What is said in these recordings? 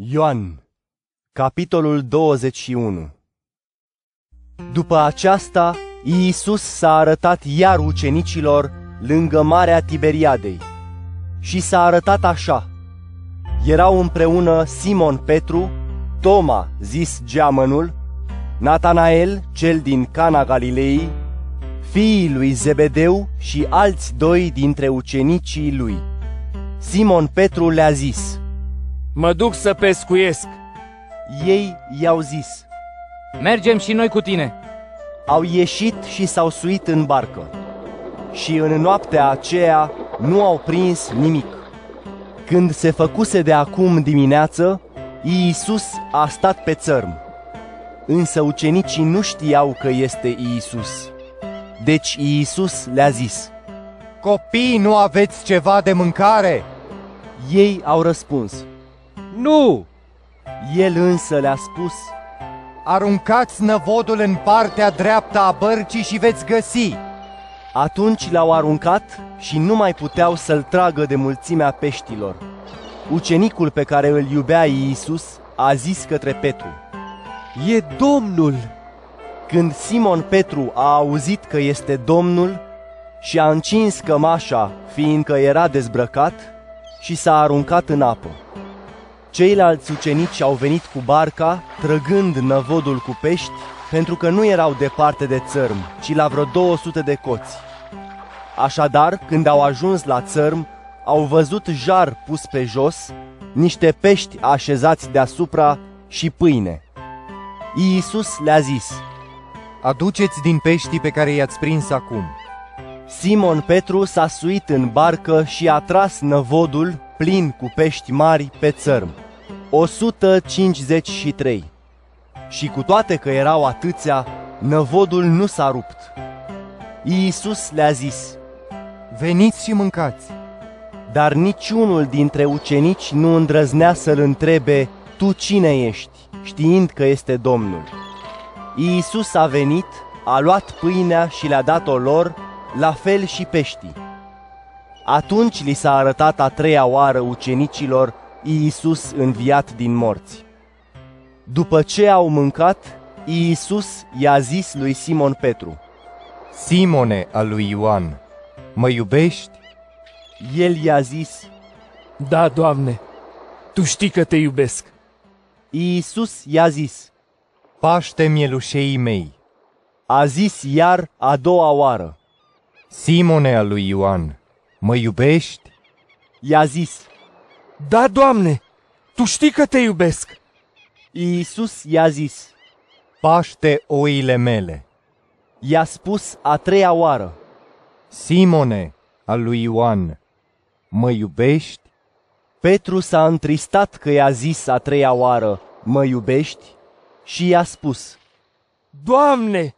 Ioan, capitolul 21 După aceasta, Iisus s-a arătat iar ucenicilor lângă Marea Tiberiadei și s-a arătat așa. Erau împreună Simon Petru, Toma, zis Geamănul, Natanael, cel din Cana Galilei, fiii lui Zebedeu și alți doi dintre ucenicii lui. Simon Petru le-a zis, Mă duc să pescuiesc. Ei i-au zis, Mergem și noi cu tine. au ieșit și s-au suit în barcă. Și în noaptea aceea nu au prins nimic. Când se făcuse de acum dimineață, Iisus a stat pe țărm. Însă ucenicii nu știau că este Iisus. Deci Iisus le-a zis, Copii, nu aveți ceva de mâncare? ei au răspuns. Nu! El însă le-a spus, Aruncați năvodul în partea dreaptă a bărcii și veți găsi. Atunci l-au aruncat și nu mai puteau să-l tragă de mulțimea peștilor. Ucenicul pe care îl iubea Iisus a zis către Petru. E Domnul! Când Simon Petru a auzit că este Domnul și a încins cămașa, fiindcă era dezbrăcat, și s-a aruncat în apă. Ceilalți ucenici au venit cu barca, trăgând năvodul cu pești, pentru că nu erau departe de țărm, ci la vreo 200 de coți. Așadar, când au ajuns la țărm, au văzut jar pus pe jos, niște pești așezați deasupra și pâine. Iisus le-a zis, Aduceți din peștii pe care i-ați prins acum. Simon Petru s-a suit în barcă și a tras năvodul plin cu pești mari pe țărm. 153. Și cu toate că erau atâția, năvodul nu s-a rupt. Iisus le-a zis, Veniți și mâncați. dar niciunul dintre ucenici nu îndrăznea să-l întrebe, Tu cine ești, știind că este Domnul. Iisus a venit, a luat pâinea și le-a dat-o lor, la fel și peștii. Atunci li s-a arătat a treia oară ucenicilor Iisus înviat din morți. După ce au mâncat, Iisus i-a zis lui Simon Petru, Simone al lui Ioan, mă iubești? El i-a zis, Da, Doamne, Tu știi că te iubesc. Iisus i-a zis, Paște mielușeii mei. a zis iar a doua oară, Simone al lui Ioan, mă iubești? i-a zis, Da, Doamne, Tu știi că te iubesc. Iisus i-a zis, Paște oile mele. i-a spus a treia oară, Simone al lui Ioan, mă iubești? Petru s-a întristat că i-a zis a treia oară, mă iubești? Și i-a spus, Doamne,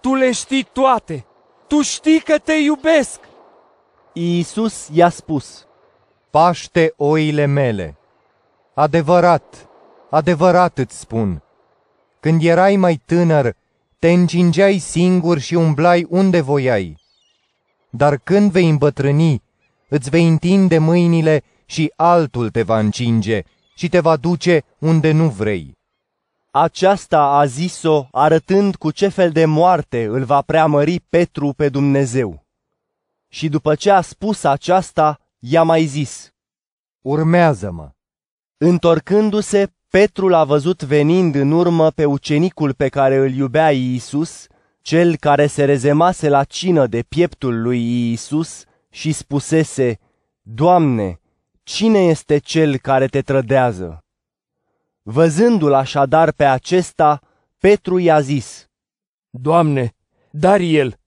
Tu le știi toate. Tu știi că te iubesc. Iisus i-a spus, Paște oile mele. Adevărat, adevărat îți spun. Când erai mai tânăr, te încingeai singur și umblai unde voiai. Dar când vei îmbătrâni, îți vei întinde mâinile și altul te va încinge și te va duce unde nu vrei. Aceasta a zis-o arătând cu ce fel de moarte îl va preamări Petru pe Dumnezeu. Și după ce a spus aceasta, i-a mai zis, Urmează-mă. Întorcându-se, Petru l-a văzut venind în urmă pe ucenicul pe care îl iubea Iisus, cel care se rezemase la cină de pieptul lui Iisus și spusese, Doamne, cine este cel care te trădează? Văzându-l așadar pe acesta, Petru i-a zis, Doamne, dar el,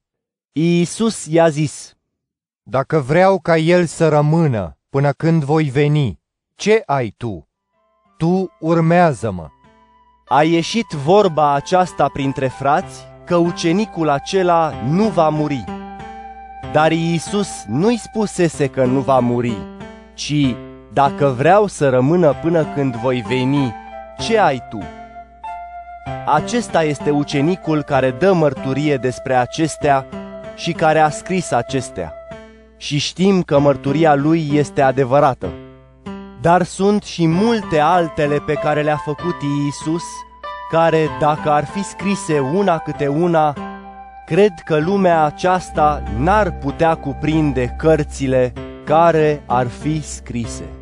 Iisus i-a zis, Dacă vreau ca el să rămână până când voi veni, ce ai tu? Tu urmează-mă. a ieșit vorba aceasta printre frați că ucenicul acela nu va muri. Dar Iisus nu-i spusese că nu va muri, ci dacă vreau să rămână până când voi veni, ce ai tu? Acesta este ucenicul care dă mărturie despre acestea și care a scris acestea. Și știm că mărturia lui este adevărată. Dar sunt și multe altele pe care le-a făcut Iisus, care, dacă ar fi scrise una câte una, cred că lumea aceasta n-ar putea cuprinde cărțile care ar fi scrise.